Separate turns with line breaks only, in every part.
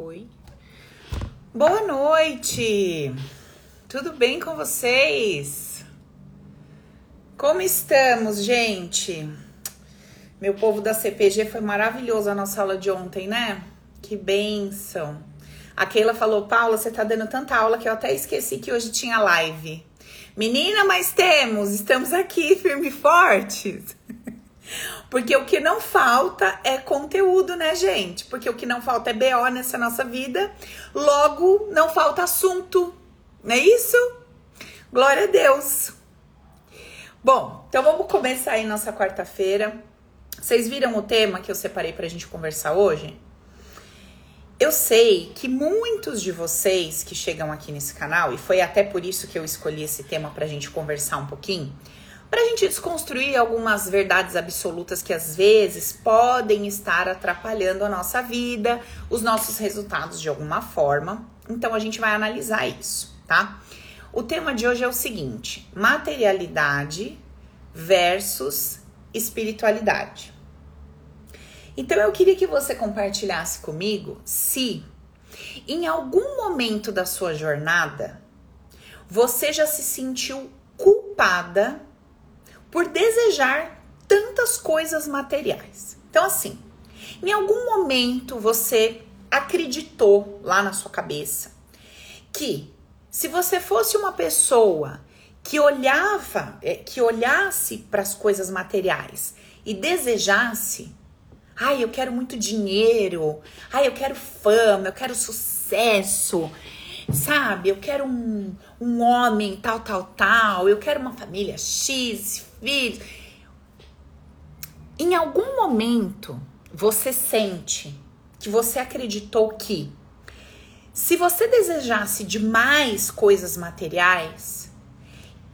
Foi. Boa noite! Tudo bem com vocês? Como estamos, gente? Meu povo da CPG foi maravilhoso a nossa aula de ontem, né? Que benção! A Keila falou, Paula, você tá dando tanta aula que eu até esqueci que hoje tinha live. Menina, mas temos, estamos aqui firme e fortes. Porque o que não falta é conteúdo, né, gente? Porque o que não falta é BO nessa nossa vida. Logo, não falta assunto. Não é isso? Glória a Deus. Bom, então vamos começar aí nossa quarta-feira. Vocês viram o tema que eu separei pra gente conversar hoje? Eu sei que muitos de vocês que chegam aqui nesse canal, e foi até por isso que eu escolhi esse tema pra gente conversar um pouquinho, para a gente desconstruir algumas verdades absolutas que às vezes podem estar atrapalhando a nossa vida, os nossos resultados de alguma forma. Então a gente vai analisar isso, tá? O tema de hoje é o seguinte: materialidade versus espiritualidade. Então eu queria que você compartilhasse comigo se em algum momento da sua jornada você já se sentiu culpada por desejar tantas coisas materiais. Então, assim, em algum momento você acreditou lá na sua cabeça que se você fosse uma pessoa que olhava, é, que olhasse para as coisas materiais e desejasse, ai, eu quero muito dinheiro, ai, eu quero fama, eu quero sucesso, sabe? Eu quero um, um homem tal, tal, tal, eu quero uma família X, filhos. Em algum momento você sente que você acreditou que se você desejasse demais coisas materiais,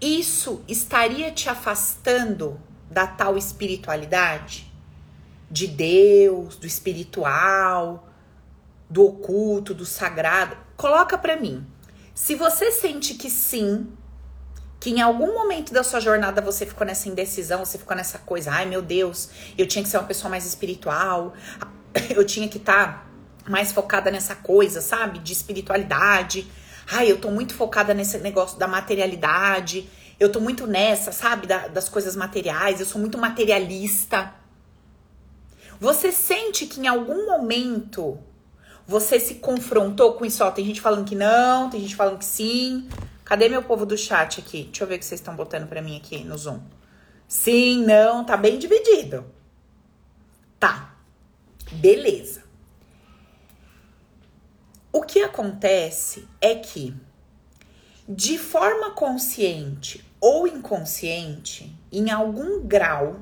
isso estaria te afastando da tal espiritualidade, de Deus, do espiritual, do oculto, do sagrado. Coloca para mim. Se você sente que sim, que em algum momento da sua jornada você ficou nessa indecisão, você ficou nessa coisa, ai meu Deus, eu tinha que ser uma pessoa mais espiritual, eu tinha que estar tá mais focada nessa coisa, sabe? De espiritualidade. Ai, eu tô muito focada nesse negócio da materialidade. Eu tô muito nessa, sabe? Da, das coisas materiais. Eu sou muito materialista. Você sente que em algum momento você se confrontou com isso? Ó, tem gente falando que não, tem gente falando que sim. Cadê meu povo do chat aqui? Deixa eu ver o que vocês estão botando para mim aqui no Zoom. Sim, não, tá bem dividido. Tá. Beleza. O que acontece é que, de forma consciente ou inconsciente, em algum grau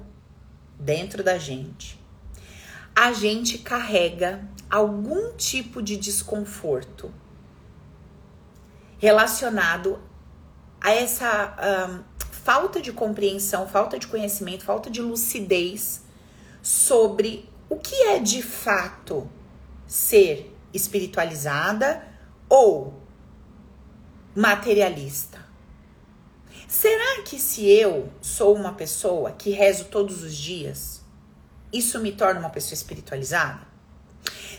dentro da gente, a gente carrega algum tipo de desconforto relacionado a essa falta de compreensão, falta de conhecimento, falta de lucidez sobre o que é de fato ser espiritualizada ou materialista. Será que se eu sou uma pessoa que rezo todos os dias, isso me torna uma pessoa espiritualizada?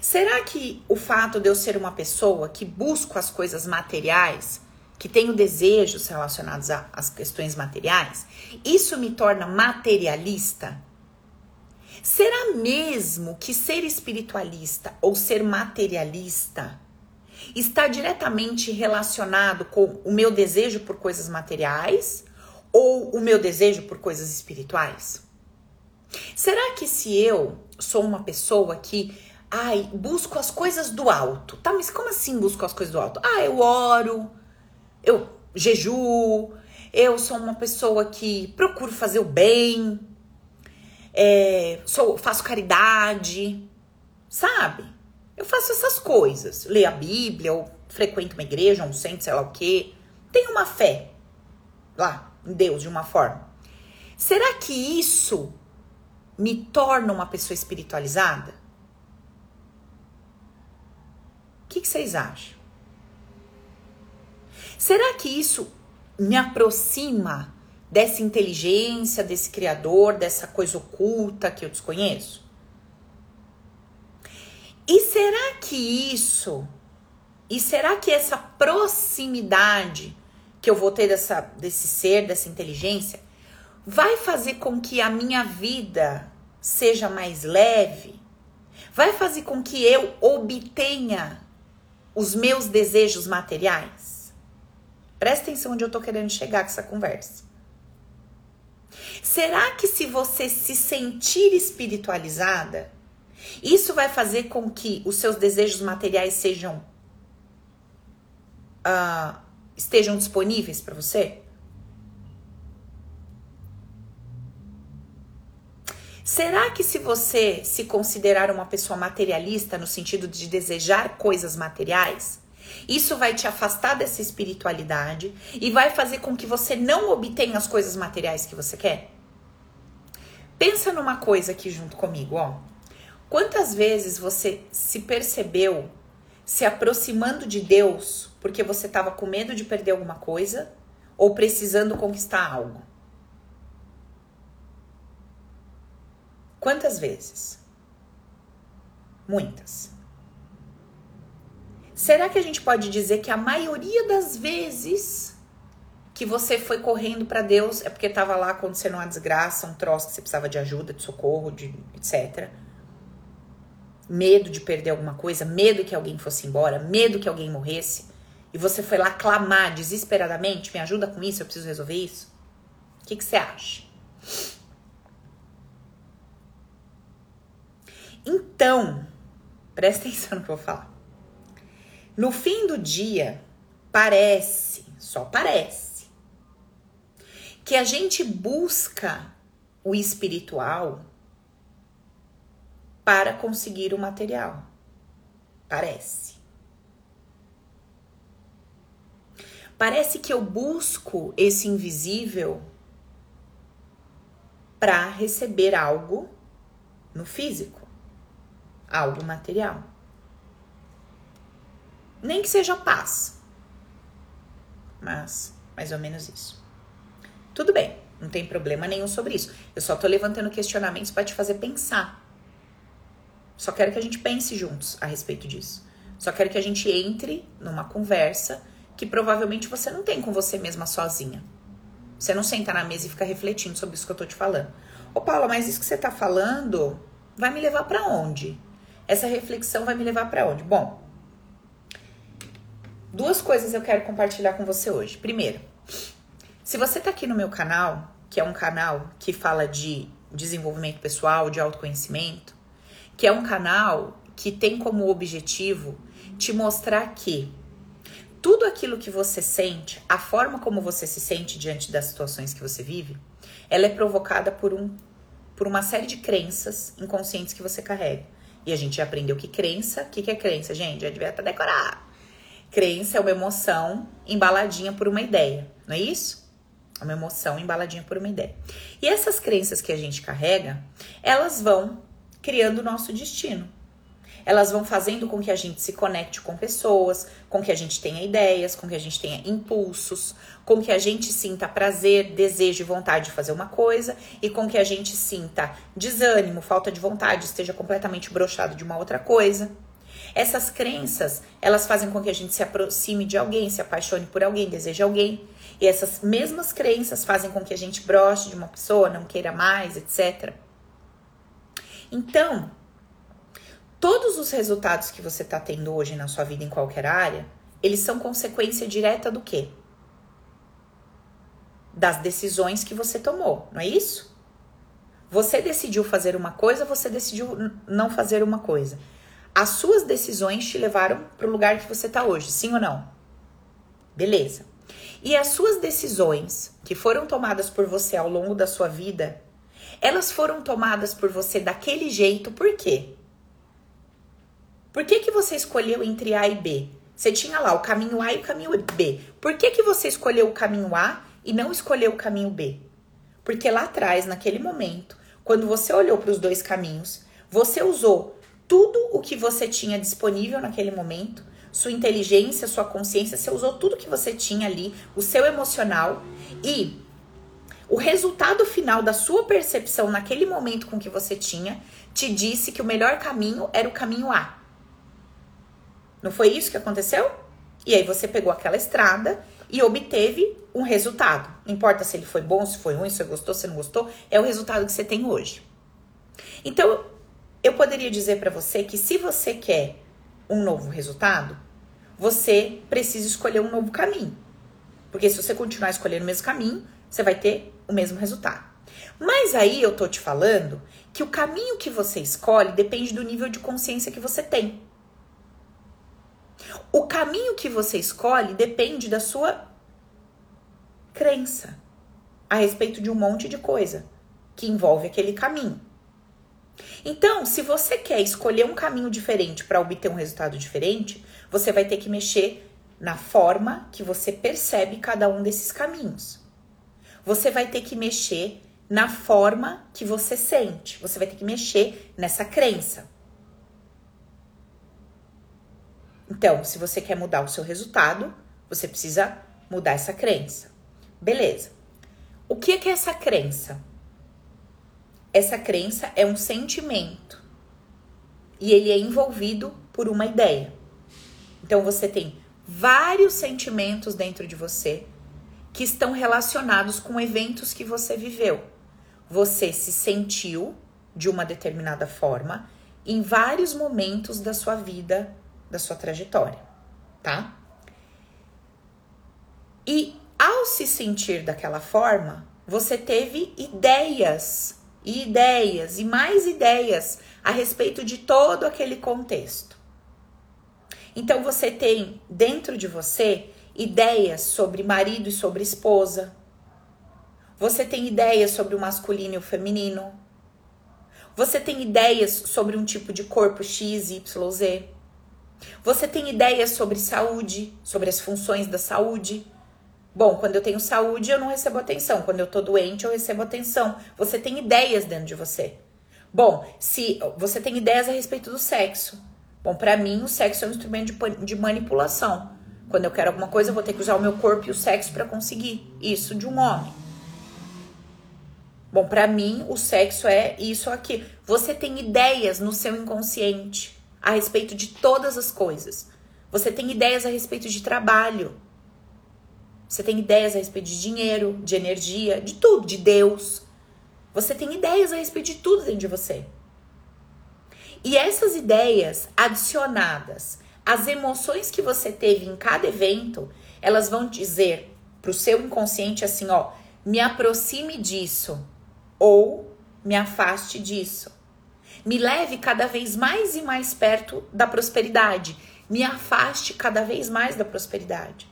Será que o fato de eu ser uma pessoa que busco as coisas materiais, que tenho desejos relacionados às questões materiais, isso me torna materialista? Será mesmo que ser espiritualista ou ser materialista está diretamente relacionado com o meu desejo por coisas materiais ou o meu desejo por coisas espirituais? Será que se eu sou uma pessoa que Ai, busco as coisas do alto. Tá, mas como assim busco as coisas do alto? Ah, eu oro, eu jejuo, eu sou uma pessoa que procuro fazer o bem, é, sou, faço caridade, sabe? Eu faço essas coisas. Leio a Bíblia, ou frequento uma igreja, um centro, sei lá o quê. Tenho uma fé lá em Deus de uma forma. Será que isso me torna uma pessoa espiritualizada? Que, que vocês acham? Será que isso me aproxima dessa inteligência, desse criador, dessa coisa oculta que eu desconheço? E será que isso, e será que essa proximidade que eu vou ter dessa, desse ser, dessa inteligência, vai fazer com que a minha vida seja mais leve? Vai fazer com que eu obtenha os meus desejos materiais? Presta atenção onde eu tô querendo chegar com essa conversa. Será que se você se sentir espiritualizada, isso vai fazer com que os seus desejos materiais sejam uh, estejam disponíveis para você? Será que se você se considerar uma pessoa materialista no sentido de desejar coisas materiais, isso vai te afastar dessa espiritualidade e vai fazer com que você não obtenha as coisas materiais que você quer? Pensa numa coisa aqui junto comigo, ó. Quantas vezes você se percebeu se aproximando de Deus porque você estava com medo de perder alguma coisa ou precisando conquistar algo? Quantas vezes? Muitas. Será que a gente pode dizer que a maioria das vezes que você foi correndo para Deus é porque estava lá acontecendo uma desgraça, um troço que você precisava de ajuda, de socorro, de etc. Medo de perder alguma coisa, medo que alguém fosse embora, medo que alguém morresse, e você foi lá clamar desesperadamente: me ajuda com isso, eu preciso resolver isso. O que, que você acha? Então, presta atenção no que eu vou falar. No fim do dia, parece, só parece, que a gente busca o espiritual para conseguir o material. Parece. Parece que eu busco esse invisível para receber algo no físico, algo material. Nem que seja paz, mas mais ou menos isso. Tudo bem, não tem problema nenhum sobre isso. Eu só tô levantando questionamentos para te fazer pensar. Só quero que a gente pense juntos a respeito disso. Só quero que a gente entre numa conversa que provavelmente você não tem com você mesma sozinha. Você não senta na mesa e fica refletindo sobre isso que eu tô te falando. Ô Paula, mas isso que você tá falando vai me levar para onde? Essa reflexão vai me levar para onde? Bom, duas coisas eu quero compartilhar com você hoje. Primeiro, se você está aqui no meu canal, que é um canal que fala de desenvolvimento pessoal, de autoconhecimento, que é um canal que tem como objetivo te mostrar que tudo aquilo que você sente, a forma como você se sente diante das situações que você vive, ela é provocada por um por uma série de crenças inconscientes que você carrega. E a gente já aprendeu que crença, o que, que é crença, gente? Já devia até decorar. Crença é uma emoção embaladinha por uma ideia, não é isso? uma emoção embaladinha por uma ideia. E essas crenças que a gente carrega, elas vão criando o nosso destino. Elas vão fazendo com que a gente se conecte com pessoas, com que a gente tenha ideias, com que a gente tenha impulsos, com que a gente sinta prazer, desejo e vontade de fazer uma coisa e com que a gente sinta desânimo, falta de vontade, esteja completamente brochado de uma outra coisa. Essas crenças, elas fazem com que a gente se aproxime de alguém, se apaixone por alguém, deseje alguém. E essas mesmas crenças fazem com que a gente broche de uma pessoa, não queira mais, etc. Então, todos os resultados que você está tendo hoje na sua vida em qualquer área, eles são consequência direta do quê? Das decisões que você tomou, não é isso? Você decidiu fazer uma coisa, você decidiu não fazer uma coisa. As suas decisões te levaram para o lugar que você está hoje, sim ou não? Beleza. E as suas decisões que foram tomadas por você ao longo da sua vida, elas foram tomadas por você daquele jeito, por quê? Por que, que você escolheu entre A e B? Você tinha lá o caminho A e o caminho B. Por que, que você escolheu o caminho A e não escolheu o caminho B? Porque lá atrás, naquele momento, quando você olhou para os dois caminhos, você usou tudo o que você tinha disponível naquele momento sua inteligência, sua consciência, você usou tudo que você tinha ali, o seu emocional e o resultado final da sua percepção naquele momento com que você tinha te disse que o melhor caminho era o caminho A. Não foi isso que aconteceu? E aí você pegou aquela estrada e obteve um resultado. Não importa se ele foi bom, se foi ruim, se você gostou, se não gostou, é o resultado que você tem hoje. Então, eu poderia dizer para você que se você quer um novo resultado, você precisa escolher um novo caminho. Porque se você continuar escolhendo o mesmo caminho, você vai ter o mesmo resultado. Mas aí eu tô te falando que o caminho que você escolhe depende do nível de consciência que você tem. O caminho que você escolhe depende da sua crença a respeito de um monte de coisa que envolve aquele caminho. Então, se você quer escolher um caminho diferente para obter um resultado diferente, você vai ter que mexer na forma que você percebe cada um desses caminhos. Você vai ter que mexer na forma que você sente. Você vai ter que mexer nessa crença. Então, se você quer mudar o seu resultado, você precisa mudar essa crença. Beleza. O que é essa crença? Essa crença é um sentimento e ele é envolvido por uma ideia. Então você tem vários sentimentos dentro de você que estão relacionados com eventos que você viveu. Você se sentiu de uma determinada forma em vários momentos da sua vida, da sua trajetória, tá? E ao se sentir daquela forma, você teve ideias e ideias e mais ideias a respeito de todo aquele contexto. Então você tem dentro de você ideias sobre marido e sobre esposa. Você tem ideias sobre o masculino e o feminino. Você tem ideias sobre um tipo de corpo X, Y, Z. Você tem ideias sobre saúde, sobre as funções da saúde. Bom, quando eu tenho saúde, eu não recebo atenção. Quando eu tô doente, eu recebo atenção. Você tem ideias dentro de você. Bom, se você tem ideias a respeito do sexo. Bom, para mim, o sexo é um instrumento de, de manipulação. Quando eu quero alguma coisa, eu vou ter que usar o meu corpo e o sexo para conseguir isso de um homem. Bom, para mim, o sexo é isso aqui. Você tem ideias no seu inconsciente a respeito de todas as coisas. Você tem ideias a respeito de trabalho. Você tem ideias a respeito de dinheiro, de energia, de tudo, de Deus. Você tem ideias a respeito de tudo dentro de você. E essas ideias adicionadas às emoções que você teve em cada evento, elas vão dizer para o seu inconsciente assim, ó, me aproxime disso ou me afaste disso. Me leve cada vez mais e mais perto da prosperidade. Me afaste cada vez mais da prosperidade.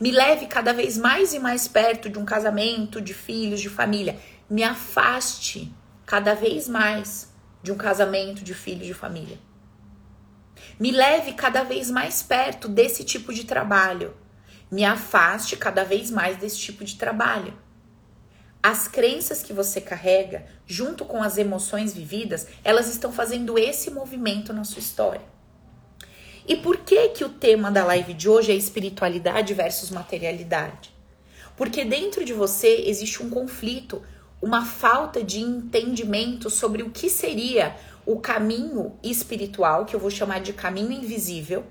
Me leve cada vez mais e mais perto de um casamento, de filhos, de família. Me afaste cada vez mais de um casamento, de filhos, de família. Me leve cada vez mais perto desse tipo de trabalho. Me afaste cada vez mais desse tipo de trabalho. As crenças que você carrega, junto com as emoções vividas, elas estão fazendo esse movimento na sua história. E por que que o tema da live de hoje é espiritualidade versus materialidade? Porque dentro de você existe um conflito, uma falta de entendimento sobre o que seria o caminho espiritual, que eu vou chamar de caminho invisível,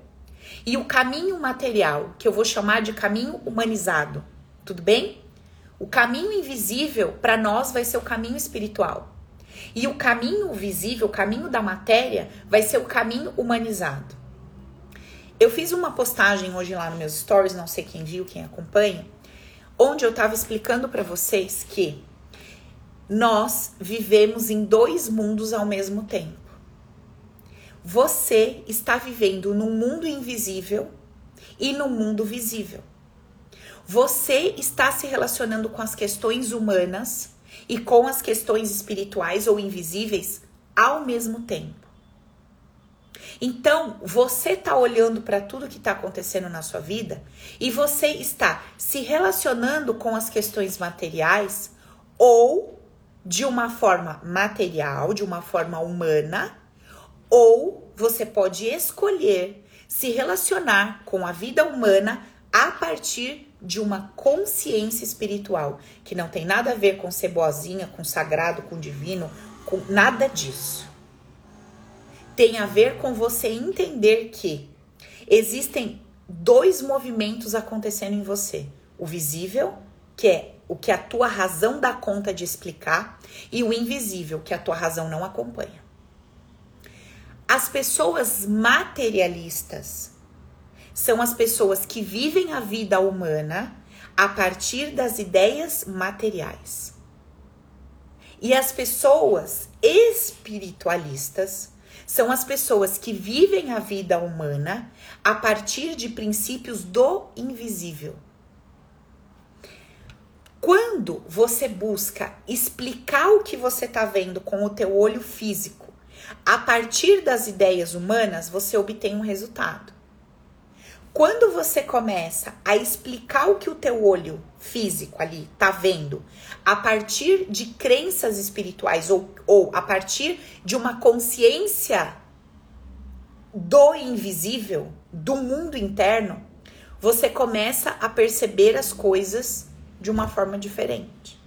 e o caminho material, que eu vou chamar de caminho humanizado. Tudo bem? O caminho invisível para nós vai ser o caminho espiritual. E o caminho visível, o caminho da matéria, vai ser o caminho humanizado. Eu fiz uma postagem hoje lá nos meus stories, não sei quem viu, quem acompanha, onde eu estava explicando para vocês que nós vivemos em dois mundos ao mesmo tempo. Você está vivendo no mundo invisível e no mundo visível. Você está se relacionando com as questões humanas e com as questões espirituais ou invisíveis ao mesmo tempo. Então, você está olhando para tudo que está acontecendo na sua vida e você está se relacionando com as questões materiais ou de uma forma material, de uma forma humana, ou você pode escolher se relacionar com a vida humana a partir de uma consciência espiritual, que não tem nada a ver com ser boazinha, com sagrado, com divino, com nada disso tem a ver com você entender que Existem dois movimentos acontecendo em você: o visível, que é o que a tua razão dá conta de explicar, e o invisível, que a tua razão não acompanha. As pessoas materialistas são as pessoas que vivem a vida humana a partir das ideias materiais. E as pessoas espiritualistas são as pessoas que vivem a vida humana a partir de princípios do invisível. Quando você busca explicar o que você está vendo com o teu olho físico, a partir das ideias humanas, você obtém um resultado. Quando você começa a explicar o que o teu olho físico ali tá vendo, a partir de crenças espirituais ou, ou a partir de uma consciência do invisível, do mundo interno, você começa a perceber as coisas de uma forma diferente.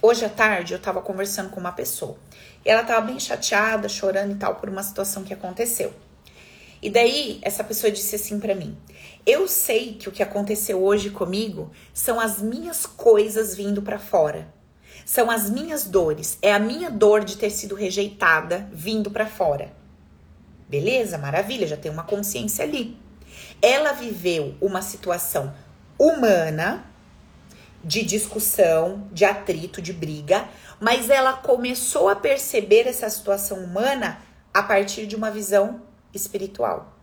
Hoje à tarde eu tava conversando com uma pessoa e ela tava bem chateada, chorando e tal por uma situação que aconteceu. E daí essa pessoa disse assim para mim: "Eu sei que o que aconteceu hoje comigo são as minhas coisas vindo para fora. São as minhas dores, é a minha dor de ter sido rejeitada vindo para fora." Beleza? Maravilha, já tem uma consciência ali. Ela viveu uma situação humana de discussão, de atrito, de briga, mas ela começou a perceber essa situação humana a partir de uma visão espiritual.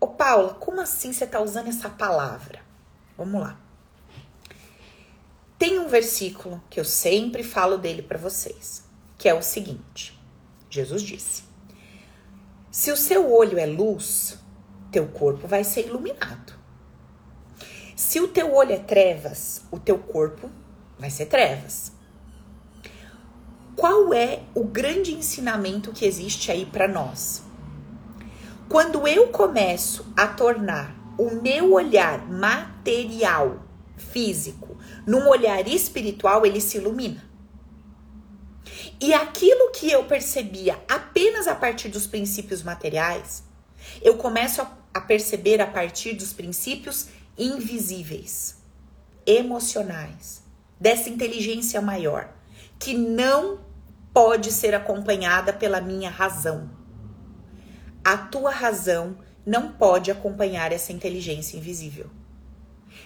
Ô Paula, como assim você está usando essa palavra? Vamos lá. Tem um versículo que eu sempre falo dele para vocês, que é o seguinte: Jesus disse: Se o seu olho é luz, teu corpo vai ser iluminado. Se o teu olho é trevas, o teu corpo vai ser trevas. Qual é o grande ensinamento que existe aí para nós? Quando eu começo a tornar o meu olhar material, físico, num olhar espiritual, ele se ilumina. E aquilo que eu percebia apenas a partir dos princípios materiais, eu começo a, a perceber a partir dos princípios invisíveis, emocionais, dessa inteligência maior, que não pode ser acompanhada pela minha razão a tua razão não pode acompanhar essa inteligência invisível.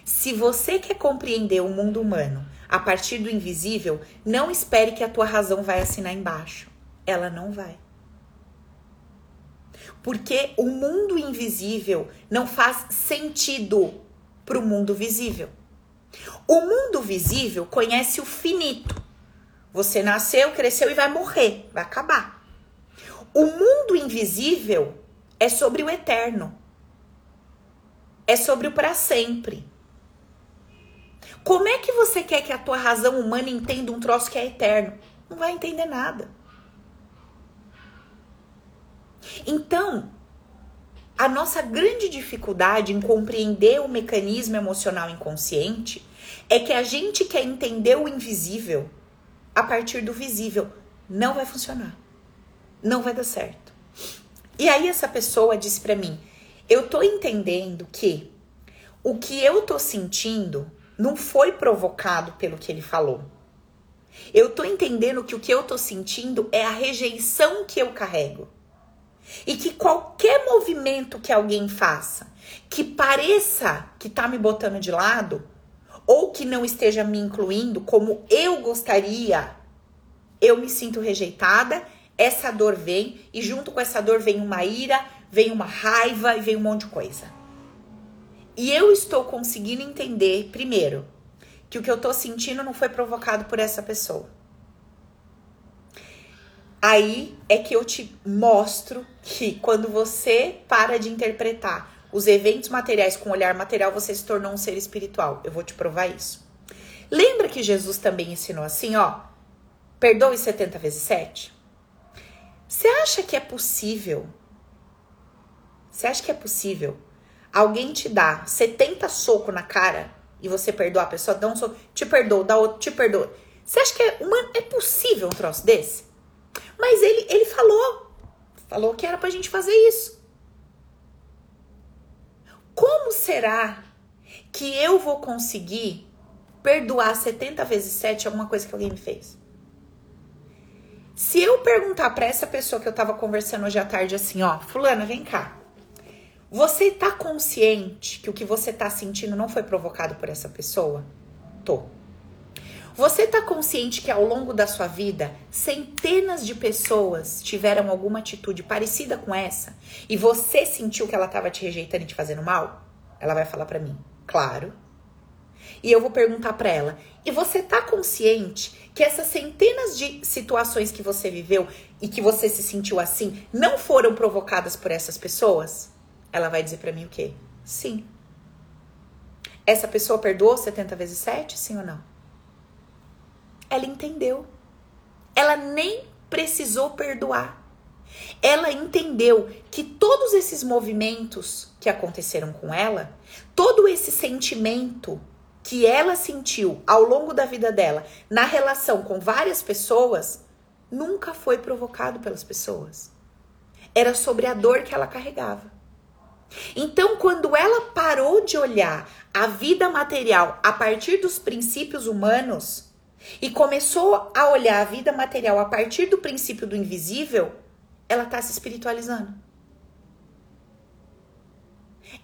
Se você quer compreender o mundo humano a partir do invisível, não espere que a tua razão vai assinar embaixo. Ela não vai. Porque o mundo invisível não faz sentido para o mundo visível. O mundo visível conhece o finito. Você nasceu, cresceu e vai morrer, vai acabar. O mundo invisível é sobre o eterno. É sobre o para sempre. Como é que você quer que a tua razão humana entenda um troço que é eterno? Não vai entender nada. Então, a nossa grande dificuldade em compreender o mecanismo emocional inconsciente é que a gente quer entender o invisível a partir do visível. Não vai funcionar não vai dar certo. E aí essa pessoa disse para mim: "Eu tô entendendo que o que eu tô sentindo não foi provocado pelo que ele falou. Eu tô entendendo que o que eu tô sentindo é a rejeição que eu carrego. E que qualquer movimento que alguém faça que pareça que tá me botando de lado ou que não esteja me incluindo como eu gostaria, eu me sinto rejeitada essa dor vem e junto com essa dor vem uma ira, vem uma raiva e vem um monte de coisa. E eu estou conseguindo entender, primeiro, que o que eu estou sentindo não foi provocado por essa pessoa. Aí é que eu te mostro que quando você para de interpretar os eventos materiais com olhar material, você se tornou um ser espiritual. Eu vou te provar isso. Lembra que Jesus também ensinou assim, ó? Perdoe 70 vezes 7? Você acha que é possível? Você acha que é possível alguém te dar 70 socos na cara e você perdoar a pessoa? Dá um soco, te perdoa, dá outro, te perdoa. Você acha que é, uma, é possível um troço desse? Mas ele, ele falou. falou que era pra gente fazer isso. Como será que eu vou conseguir perdoar 70 vezes 7 alguma coisa que alguém me fez? Se eu perguntar para essa pessoa que eu tava conversando hoje à tarde assim, ó, fulana, vem cá. Você tá consciente que o que você tá sentindo não foi provocado por essa pessoa? Tô. Você tá consciente que ao longo da sua vida, centenas de pessoas tiveram alguma atitude parecida com essa e você sentiu que ela tava te rejeitando e te fazendo mal? Ela vai falar para mim, claro. E eu vou perguntar para ela: "E você tá consciente que essas centenas de situações que você viveu e que você se sentiu assim não foram provocadas por essas pessoas? Ela vai dizer para mim o quê? Sim. Essa pessoa perdoou 70 vezes 7? Sim ou não? Ela entendeu. Ela nem precisou perdoar. Ela entendeu que todos esses movimentos que aconteceram com ela, todo esse sentimento que ela sentiu ao longo da vida dela na relação com várias pessoas nunca foi provocado pelas pessoas. Era sobre a dor que ela carregava. Então, quando ela parou de olhar a vida material a partir dos princípios humanos e começou a olhar a vida material a partir do princípio do invisível, ela está se espiritualizando.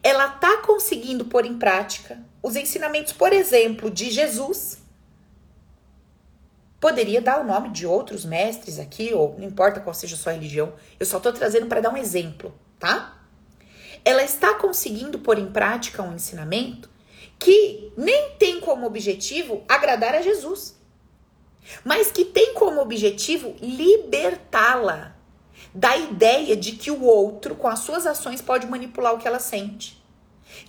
Ela está conseguindo pôr em prática os ensinamentos, por exemplo, de Jesus. Poderia dar o nome de outros mestres aqui, ou não importa qual seja a sua religião, eu só estou trazendo para dar um exemplo, tá? Ela está conseguindo pôr em prática um ensinamento que nem tem como objetivo agradar a Jesus, mas que tem como objetivo libertá-la da ideia de que o outro, com as suas ações, pode manipular o que ela sente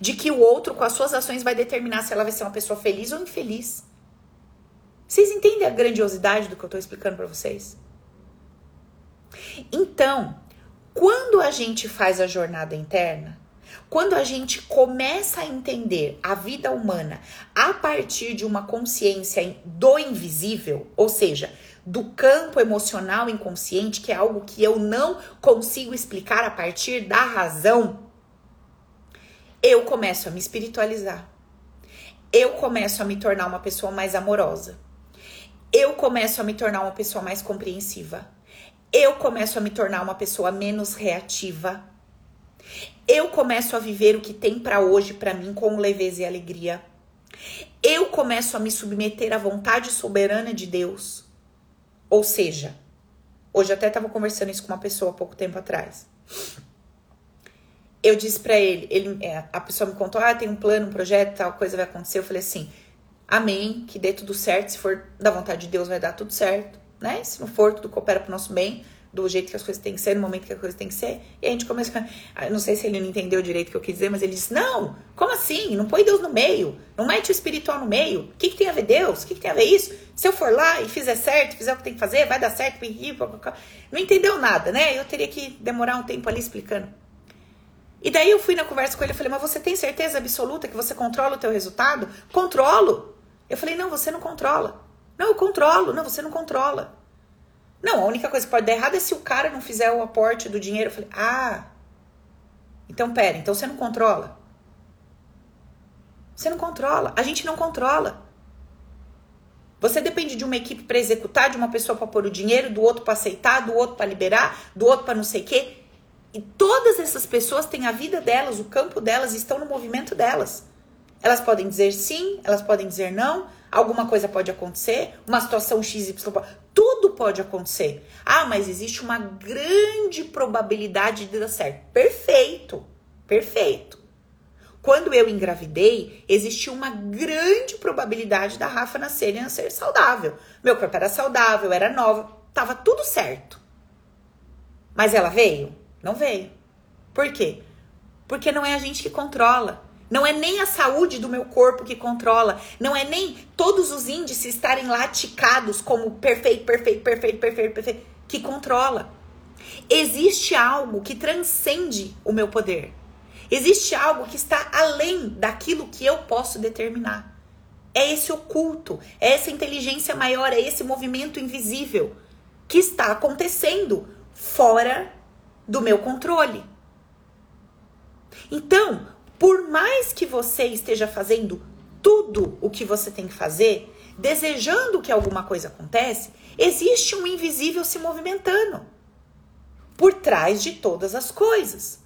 de que o outro, com as suas ações, vai determinar se ela vai ser uma pessoa feliz ou infeliz. Vocês entendem a grandiosidade do que eu estou explicando para vocês? Então, quando a gente faz a jornada interna, quando a gente começa a entender a vida humana a partir de uma consciência do invisível, ou seja, do campo emocional inconsciente, que é algo que eu não consigo explicar a partir da razão, eu começo a me espiritualizar. Eu começo a me tornar uma pessoa mais amorosa. Eu começo a me tornar uma pessoa mais compreensiva. Eu começo a me tornar uma pessoa menos reativa. Eu começo a viver o que tem para hoje para mim com leveza e alegria. Eu começo a me submeter à vontade soberana de Deus. Ou seja, hoje até estava conversando isso com uma pessoa há pouco tempo atrás eu disse para ele, ele é, a pessoa me contou, ah, tem um plano, um projeto, tal coisa vai acontecer. Eu falei assim, amém, que dê tudo certo, se for da vontade de Deus vai dar tudo certo, né? Se não for, tudo coopera pro nosso bem, do jeito que as coisas têm que ser, no momento que as coisas têm que ser. E a gente começa, não sei se ele não entendeu direito o que eu quis dizer, mas ele disse, não, como assim? Não põe Deus no meio, não mete o espiritual no meio. O que, que tem a ver Deus? O que, que tem a ver isso? Se eu for lá e fizer certo, fizer o que tem que fazer, vai dar certo, não entendeu nada, né? Eu teria que demorar um tempo ali explicando. E daí eu fui na conversa com ele e falei, mas você tem certeza absoluta que você controla o teu resultado? Controlo. Eu falei, não, você não controla. Não, eu controlo. Não, você não controla. Não, a única coisa que pode dar errado é se o cara não fizer o aporte do dinheiro. Eu falei, ah, então pera, então você não controla. Você não controla. A gente não controla. Você depende de uma equipe para executar, de uma pessoa para pôr o dinheiro, do outro para aceitar, do outro para liberar, do outro para não sei o quê. E todas essas pessoas têm a vida delas, o campo delas, estão no movimento delas. Elas podem dizer sim, elas podem dizer não, alguma coisa pode acontecer, uma situação XY, tudo pode acontecer. Ah, mas existe uma grande probabilidade de dar certo. Perfeito, perfeito. Quando eu engravidei, existia uma grande probabilidade da Rafa nascer e nascer saudável. Meu corpo era saudável, era nova, tava tudo certo. Mas ela veio? Não veio. Por quê? Porque não é a gente que controla. Não é nem a saúde do meu corpo que controla. Não é nem todos os índices estarem lá ticados como perfeito, perfeito, perfeito, perfeito, perfeito, que controla. Existe algo que transcende o meu poder. Existe algo que está além daquilo que eu posso determinar. É esse oculto, é essa inteligência maior, é esse movimento invisível que está acontecendo fora do meu controle. Então, por mais que você esteja fazendo tudo o que você tem que fazer, desejando que alguma coisa aconteça, existe um invisível se movimentando por trás de todas as coisas.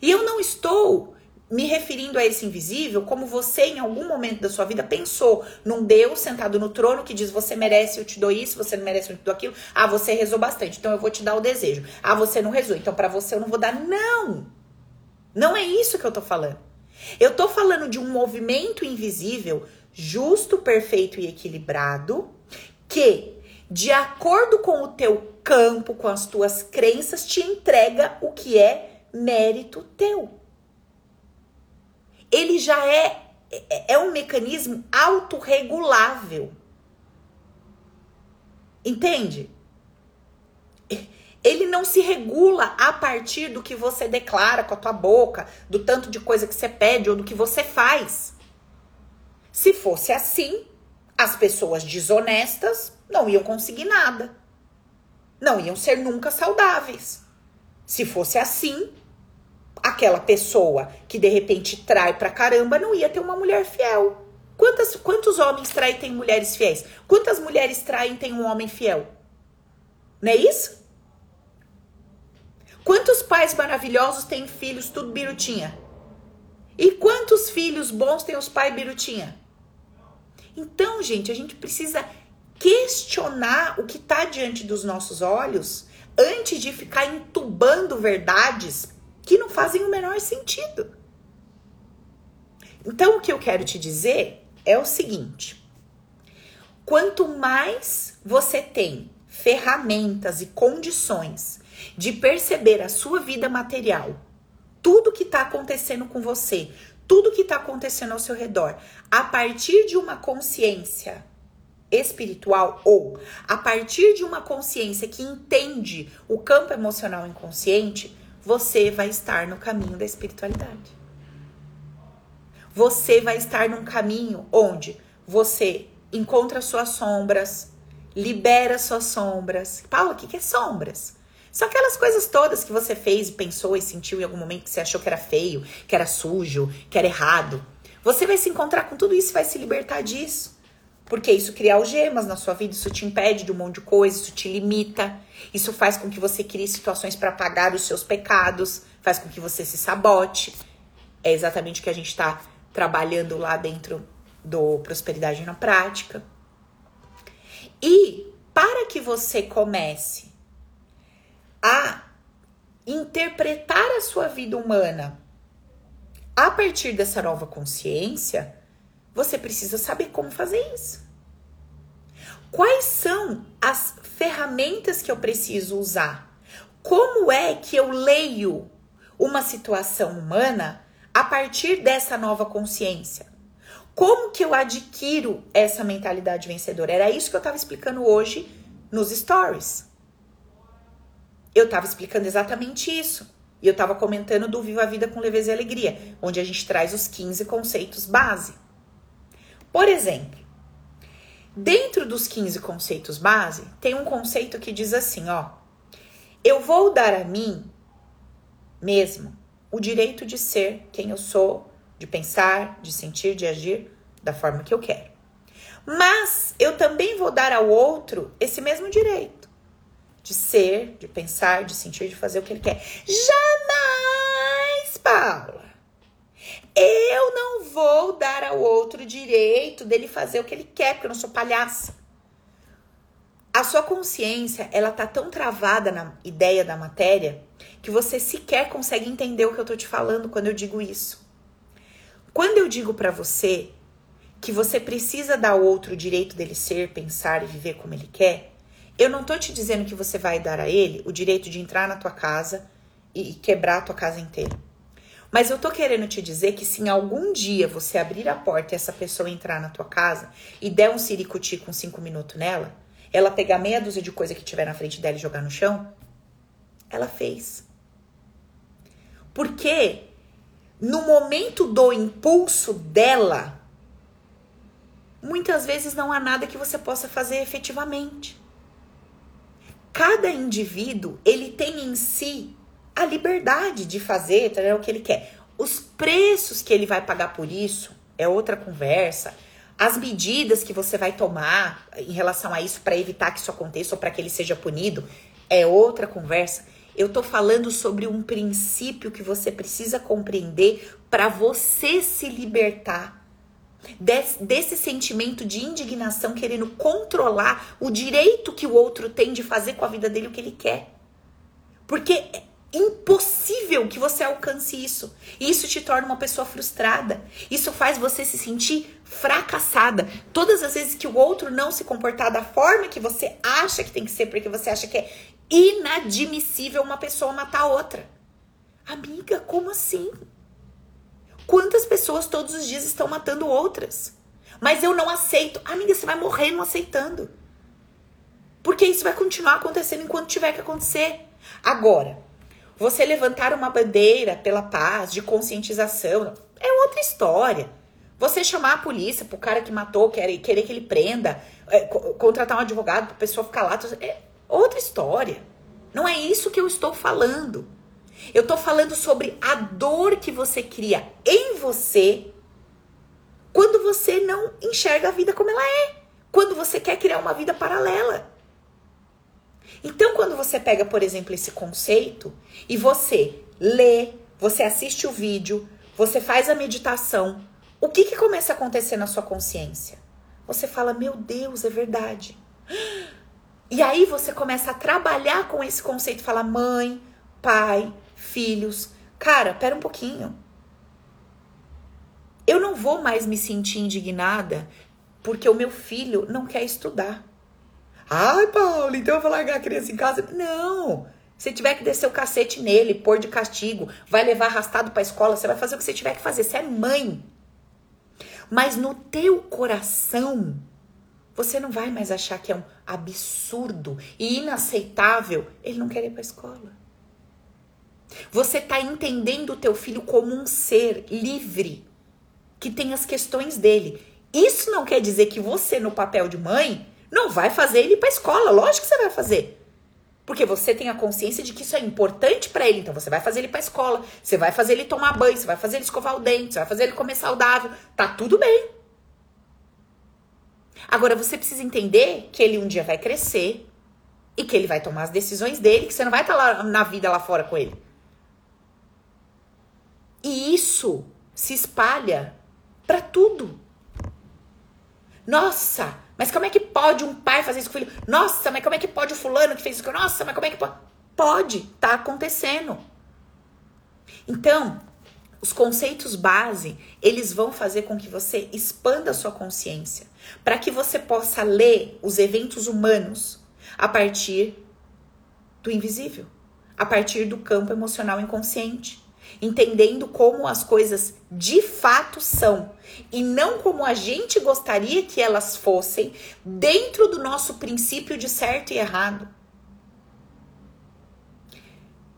E eu não estou me referindo a esse invisível como você em algum momento da sua vida pensou num Deus sentado no trono que diz você merece, eu te dou isso, você não merece, eu te dou aquilo. Ah, você rezou bastante, então eu vou te dar o desejo. Ah, você não rezou, então para você eu não vou dar. Não! Não é isso que eu tô falando. Eu tô falando de um movimento invisível, justo, perfeito e equilibrado, que, de acordo com o teu campo, com as tuas crenças, te entrega o que é mérito teu. Ele já é é, é um mecanismo autorregulável. Entende? Ele não se regula a partir do que você declara com a tua boca, do tanto de coisa que você pede ou do que você faz. Se fosse assim, as pessoas desonestas não iam conseguir nada. Não iam ser nunca saudáveis. Se fosse assim, aquela pessoa que de repente trai pra caramba não ia ter uma mulher fiel. Quantas, quantos homens traem tem mulheres fiéis? Quantas mulheres traem tem um homem fiel? Não é isso? Quantos pais maravilhosos têm filhos tudo birutinha? E quantos filhos bons têm os pais birutinha? Então, gente, a gente precisa questionar o que está diante dos nossos olhos antes de ficar entubando verdades que não fazem o menor sentido. Então, o que eu quero te dizer é o seguinte: quanto mais você tem ferramentas e condições de perceber a sua vida material, tudo que está acontecendo com você, tudo que está acontecendo ao seu redor, a partir de uma consciência espiritual ou a partir de uma consciência que entende o campo emocional inconsciente, você vai estar no caminho da espiritualidade. Você vai estar num caminho onde você encontra suas sombras, libera suas sombras. Paulo, o que é sombras? São aquelas coisas todas que você fez, pensou e sentiu em algum momento que você achou que era feio, que era sujo, que era errado. Você vai se encontrar com tudo isso e vai se libertar disso. Porque isso cria algemas na sua vida, isso te impede de um monte de coisa, isso te limita. Isso faz com que você crie situações para pagar os seus pecados, faz com que você se sabote. É exatamente o que a gente está trabalhando lá dentro do Prosperidade na Prática. E para que você comece a interpretar a sua vida humana a partir dessa nova consciência, você precisa saber como fazer isso. Quais são as ferramentas que eu preciso usar? Como é que eu leio uma situação humana a partir dessa nova consciência? Como que eu adquiro essa mentalidade vencedora? Era isso que eu estava explicando hoje nos stories eu estava explicando exatamente isso. E eu estava comentando do Viva a Vida com Leveza e Alegria, onde a gente traz os 15 conceitos base. Por exemplo, dentro dos 15 conceitos base, tem um conceito que diz assim, ó: Eu vou dar a mim mesmo o direito de ser quem eu sou, de pensar, de sentir, de agir da forma que eu quero. Mas eu também vou dar ao outro esse mesmo direito de ser, de pensar, de sentir, de fazer o que ele quer. Jamais, Paula. Eu não vou dar ao outro direito dele fazer o que ele quer, porque eu não sou palhaça. A sua consciência, ela tá tão travada na ideia da matéria que você sequer consegue entender o que eu tô te falando quando eu digo isso. Quando eu digo para você que você precisa dar ao outro o direito dele ser, pensar e viver como ele quer, eu não tô te dizendo que você vai dar a ele o direito de entrar na tua casa e quebrar a tua casa inteira. Mas eu tô querendo te dizer que se em algum dia você abrir a porta e essa pessoa entrar na tua casa e der um siricuti com cinco minutos nela, ela pegar meia dúzia de coisa que tiver na frente dela e jogar no chão, ela fez. Porque no momento do impulso dela, muitas vezes não há nada que você possa fazer efetivamente cada indivíduo ele tem em si a liberdade de fazer é o que ele quer. Os preços que ele vai pagar por isso é outra conversa. As medidas que você vai tomar em relação a isso para evitar que isso aconteça ou para que ele seja punido é outra conversa. Eu tô falando sobre um princípio que você precisa compreender para você se libertar desse, desse, sentimento de indignação querendo controlar o direito que o outro tem de fazer com a vida dele o que ele quer. Porque é impossível que você alcance isso. E isso te torna uma pessoa frustrada. Isso faz você se sentir fracassada. Todas as vezes que o outro não se comportar da forma que você acha que tem que ser, porque você acha que é inadmissível uma pessoa matar a outra. Amiga, como assim? Quantas pessoas todos os dias estão matando outras? Mas eu não aceito. Amiga, você vai morrer não aceitando. Porque isso vai continuar acontecendo enquanto tiver que acontecer. Agora, você levantar uma bandeira pela paz, de conscientização, é outra história. Você chamar a polícia pro cara que matou, querer, querer que ele prenda, é, contratar um advogado pra pessoa ficar lá, é outra história. Não é isso que eu estou falando. Eu tô falando sobre a dor que você cria em você quando você não enxerga a vida como ela é. Quando você quer criar uma vida paralela. Então, quando você pega, por exemplo, esse conceito e você lê, você assiste o vídeo, você faz a meditação, o que, que começa a acontecer na sua consciência? Você fala, meu Deus, é verdade. E aí você começa a trabalhar com esse conceito, fala mãe, pai, filhos. Cara, pera um pouquinho. Eu não vou mais me sentir indignada porque o meu filho não quer estudar. Ai, Paulo, então eu vou largar a criança em casa? Não. Se tiver que descer o cacete nele, pôr de castigo, vai levar arrastado para a escola, você vai fazer o que você tiver que fazer. Você é mãe. Mas no teu coração, você não vai mais achar que é um absurdo e inaceitável ele não querer ir para a escola. Você está entendendo o teu filho como um ser livre, que tem as questões dele. Isso não quer dizer que você, no papel de mãe, não vai fazer ele ir para a escola. Lógico que você vai fazer. Porque você tem a consciência de que isso é importante para ele. Então você vai fazer ele para a escola, você vai fazer ele tomar banho, você vai fazer ele escovar o dente, você vai fazer ele comer saudável. Tá tudo bem. Agora você precisa entender que ele um dia vai crescer e que ele vai tomar as decisões dele, que você não vai estar tá lá na vida lá fora com ele. E isso se espalha para tudo. Nossa, mas como é que pode um pai fazer isso com o filho? Nossa, mas como é que pode o fulano que fez isso? Nossa, mas como é que pode? Pode, tá acontecendo. Então, os conceitos base, eles vão fazer com que você expanda a sua consciência, para que você possa ler os eventos humanos a partir do invisível, a partir do campo emocional inconsciente entendendo como as coisas de fato são e não como a gente gostaria que elas fossem dentro do nosso princípio de certo e errado.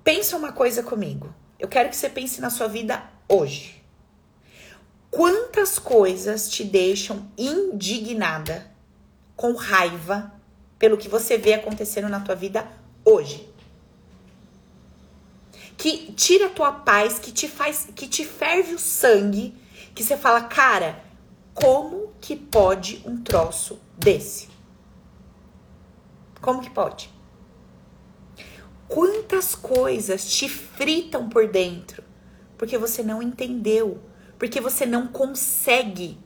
Pensa uma coisa comigo. Eu quero que você pense na sua vida hoje. Quantas coisas te deixam indignada, com raiva, pelo que você vê acontecendo na tua vida hoje? Que tira a tua paz, que te faz, que te ferve o sangue, que você fala, cara, como que pode um troço desse? Como que pode? Quantas coisas te fritam por dentro porque você não entendeu, porque você não consegue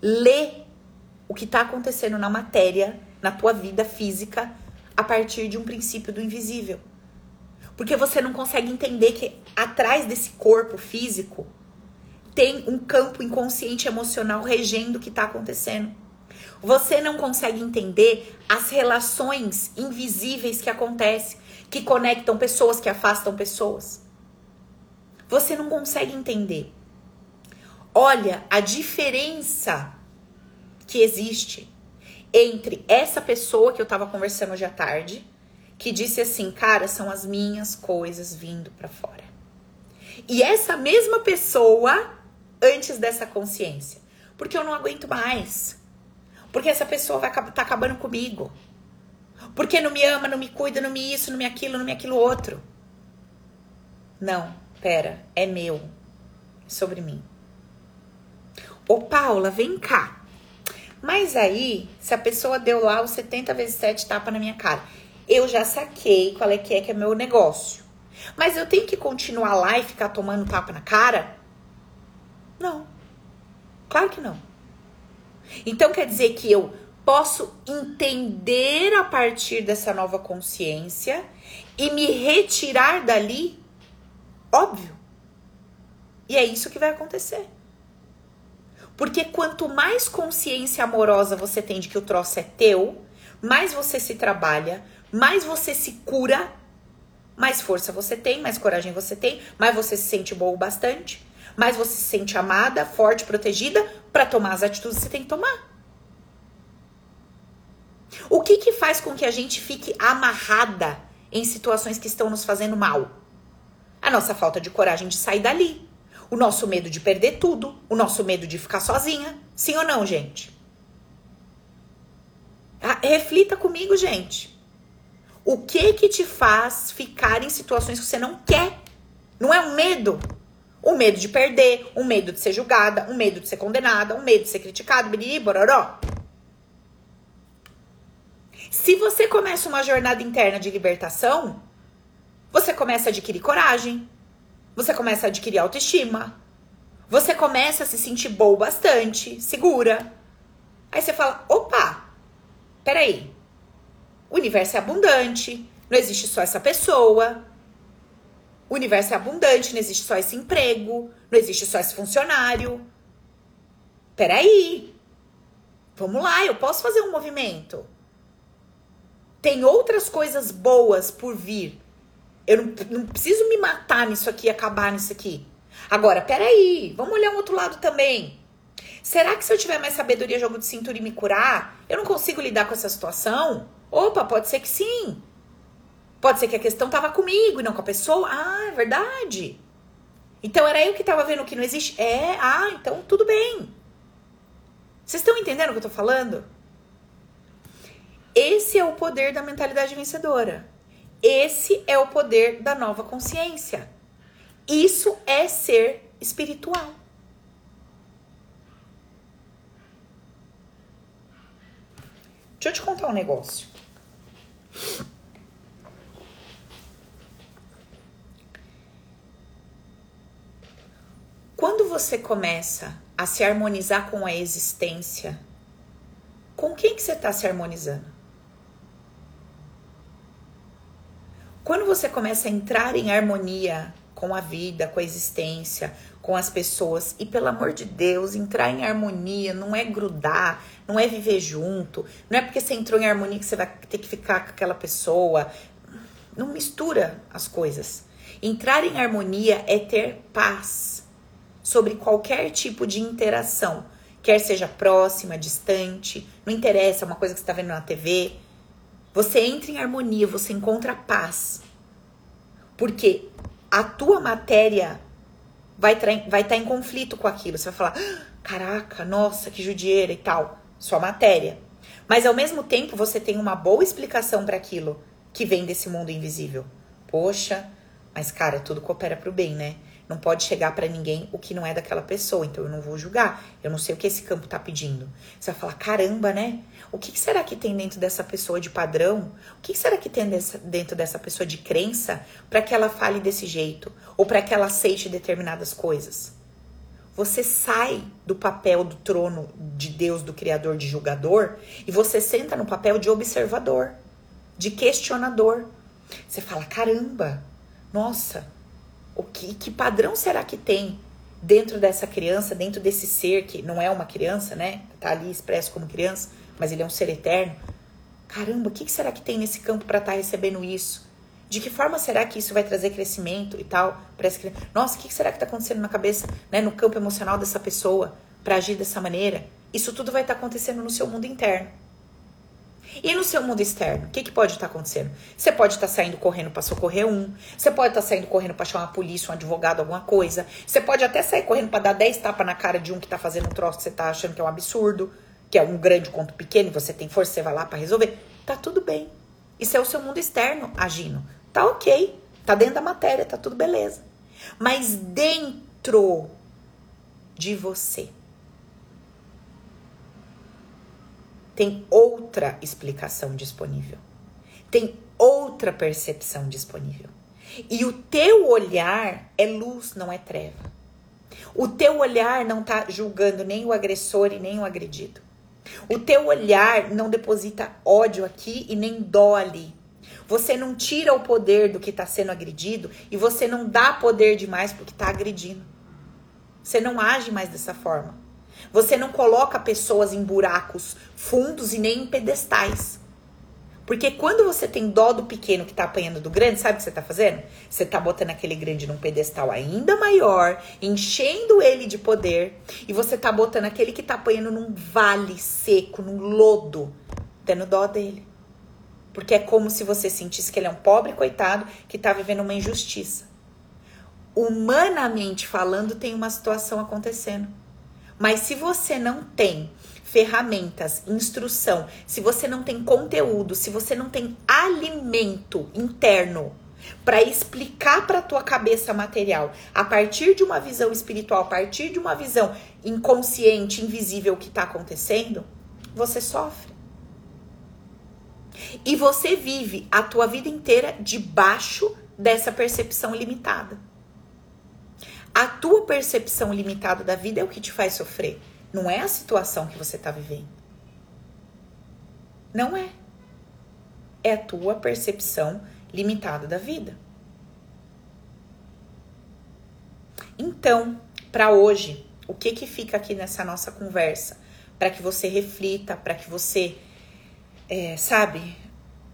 ler o que está acontecendo na matéria, na tua vida física, a partir de um princípio do invisível. Porque você não consegue entender que atrás desse corpo físico tem um campo inconsciente emocional regendo o que está acontecendo. Você não consegue entender as relações invisíveis que acontecem, que conectam pessoas, que afastam pessoas. Você não consegue entender. Olha a diferença que existe entre essa pessoa que eu estava conversando hoje à tarde que disse assim: "Cara, são as minhas coisas vindo para fora". E essa mesma pessoa antes dessa consciência, porque eu não aguento mais. Porque essa pessoa vai tá acabando comigo. Porque não me ama, não me cuida, não me isso, não me aquilo, não me aquilo outro. Não, pera, é meu. É sobre mim. Ô Paula, vem cá. Mas aí, se a pessoa deu lá os 70 vezes 7 tapa na minha cara, eu já saquei qual é que é que é meu negócio. Mas eu tenho que continuar lá e ficar tomando tapa na cara? Não. Claro que não. Então quer dizer que eu posso entender a partir dessa nova consciência e me retirar dali? Óbvio. E é isso que vai acontecer. Porque quanto mais consciência amorosa você tem de que o troço é teu, mais você se trabalha, mais você se cura, mais força você tem, mais coragem você tem, mais você se sente boa bastante, mais você se sente amada, forte, protegida para tomar as atitudes que você tem que tomar. O que que faz com que a gente fique amarrada em situações que estão nos fazendo mal? A nossa falta de coragem de sair dali. O nosso medo de perder tudo, o nosso medo de ficar sozinha. Sim ou não, gente? Ah, reflita comigo, gente. O que que te faz ficar em situações que você não quer? Não é um medo? O medo de perder, o medo de ser julgada, o medo de ser condenada, o medo de ser criticado, biriri, bororó. Se você começa uma jornada interna de libertação, você começa a adquirir coragem, você começa a adquirir autoestima, você começa a se sentir boa bastante, segura. Aí você fala: opa, peraí, o universo é abundante, não existe só essa pessoa. O universo é abundante, não existe só esse emprego, não existe só esse funcionário. Peraí, vamos lá, eu posso fazer um movimento. Tem outras coisas boas por vir. Eu não, não preciso me matar nisso aqui, acabar nisso aqui. Agora, peraí, vamos olhar um outro lado também. Será que se eu tiver mais sabedoria, jogo de cintura e me curar, eu não consigo lidar com essa situação? Opa, pode ser que sim. Pode ser que a questão tava comigo e não com a pessoa. Ah, é verdade. Então era eu que tava vendo que não existe. É, ah, então tudo bem. Vocês estão entendendo o que eu tô falando? Esse é o poder da mentalidade vencedora. Esse é o poder da nova consciência. Isso é ser espiritual. Deixa eu te contar um negócio. Quando você começa a se harmonizar com a existência, com quem que você está se harmonizando? Quando você começa a entrar em harmonia com a vida, com a existência, com as pessoas, e pelo amor de Deus, entrar em harmonia não é grudar, não é viver junto, não é porque você entrou em harmonia que você vai ter que ficar com aquela pessoa. Não mistura as coisas. Entrar em harmonia é ter paz sobre qualquer tipo de interação, quer seja próxima, distante, não interessa, é uma coisa que você está vendo na TV. Você entra em harmonia, você encontra paz. Porque a tua matéria vai estar vai tá em conflito com aquilo. Você vai falar, ah, caraca, nossa, que judieira e tal. Sua matéria. Mas ao mesmo tempo você tem uma boa explicação para aquilo que vem desse mundo invisível. Poxa, mas cara, tudo coopera pro bem, né? Não pode chegar para ninguém o que não é daquela pessoa, então eu não vou julgar. Eu não sei o que esse campo tá pedindo. Você vai falar, caramba, né? O que será que tem dentro dessa pessoa de padrão? O que será que tem dentro dessa pessoa de crença para que ela fale desse jeito? Ou para que ela aceite determinadas coisas? Você sai do papel do trono de Deus, do Criador, de julgador, e você senta no papel de observador, de questionador. Você fala: caramba, nossa, o que, que padrão será que tem dentro dessa criança, dentro desse ser que não é uma criança, né? Tá ali expresso como criança, mas ele é um ser eterno. Caramba, o que, que será que tem nesse campo para estar tá recebendo isso? De que forma será que isso vai trazer crescimento e tal para essa criança? Nossa, o que, será que está acontecendo na cabeça, né, no campo emocional dessa pessoa para agir dessa maneira? Isso tudo vai estar tá acontecendo no seu mundo interno. E no seu mundo externo, o que, que pode estar tá acontecendo? Você pode estar tá saindo correndo para socorrer um, você pode estar tá saindo correndo para chamar a polícia, um advogado, alguma coisa. Você pode até sair correndo para dar 10 tapas na cara de um que tá fazendo um troço que você tá achando que é um absurdo, que é um grande conto pequeno, você tem força, você vai lá para resolver. Tá tudo bem. Isso é o seu mundo externo agindo. Tá ok. Tá dentro da matéria, tá tudo beleza. mas dentro de você. Tem outra explicação disponível. Tem outra percepção disponível. E o teu olhar é luz, não é treva. O teu olhar não está julgando nem o agressor e nem o agredido. O teu olhar não deposita ódio aqui e nem dó ali. Você não tira o poder do que está sendo agredido e você não dá poder demais porque está agredindo. Você não age mais dessa forma. Você não coloca pessoas em buracos fundos e nem em pedestais. Porque quando você tem dó do pequeno que tá apanhando do grande, sabe o que você tá fazendo? Você tá botando aquele grande num pedestal ainda maior, enchendo ele de poder, e você tá botando aquele que tá apanhando num vale seco, num lodo, tendo dó dele. Porque é como se você sentisse que ele é um pobre coitado que tá vivendo uma injustiça. Humanamente falando, tem uma situação acontecendo. Mas se você não tem ferramentas, instrução, se você não tem conteúdo, se você não tem alimento interno para explicar para tua cabeça material, a partir de uma visão espiritual, a partir de uma visão inconsciente, invisível que está acontecendo, você sofre. E você vive a tua vida inteira debaixo dessa percepção limitada. A tua percepção limitada da vida é o que te faz sofrer. Não é a situação que você está vivendo. Não é. É a tua percepção limitada da vida. Então, para hoje, o que que fica aqui nessa nossa conversa? Para que você reflita, para que você, é, sabe,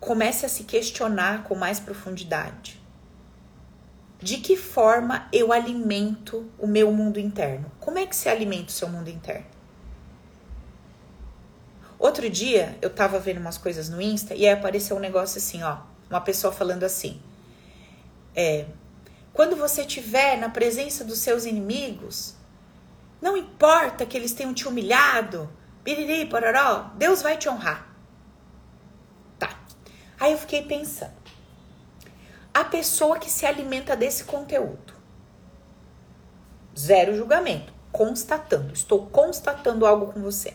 comece a se questionar com mais profundidade. De que forma eu alimento o meu mundo interno? Como é que se alimenta o seu mundo interno? Outro dia eu tava vendo umas coisas no Insta e aí apareceu um negócio assim, ó, uma pessoa falando assim: é, quando você estiver na presença dos seus inimigos, não importa que eles tenham te humilhado, biriri, pororó, Deus vai te honrar. Aí eu fiquei pensando a pessoa que se alimenta desse conteúdo. Zero julgamento, constatando. Estou constatando algo com você.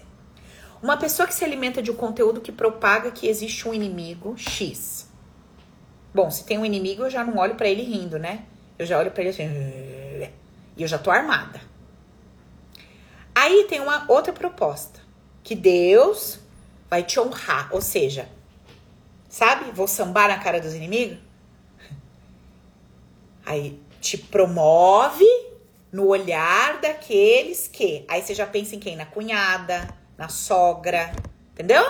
Uma pessoa que se alimenta de um conteúdo que propaga que existe um inimigo X. Bom, se tem um inimigo, eu já não olho para ele rindo, né? Eu já olho para ele assim, e eu já tô armada. Aí tem uma outra proposta, que Deus vai te honrar, ou seja, sabe? Vou sambar na cara dos inimigos. Aí te promove no olhar daqueles que. Aí você já pensa em quem? Na cunhada, na sogra, entendeu?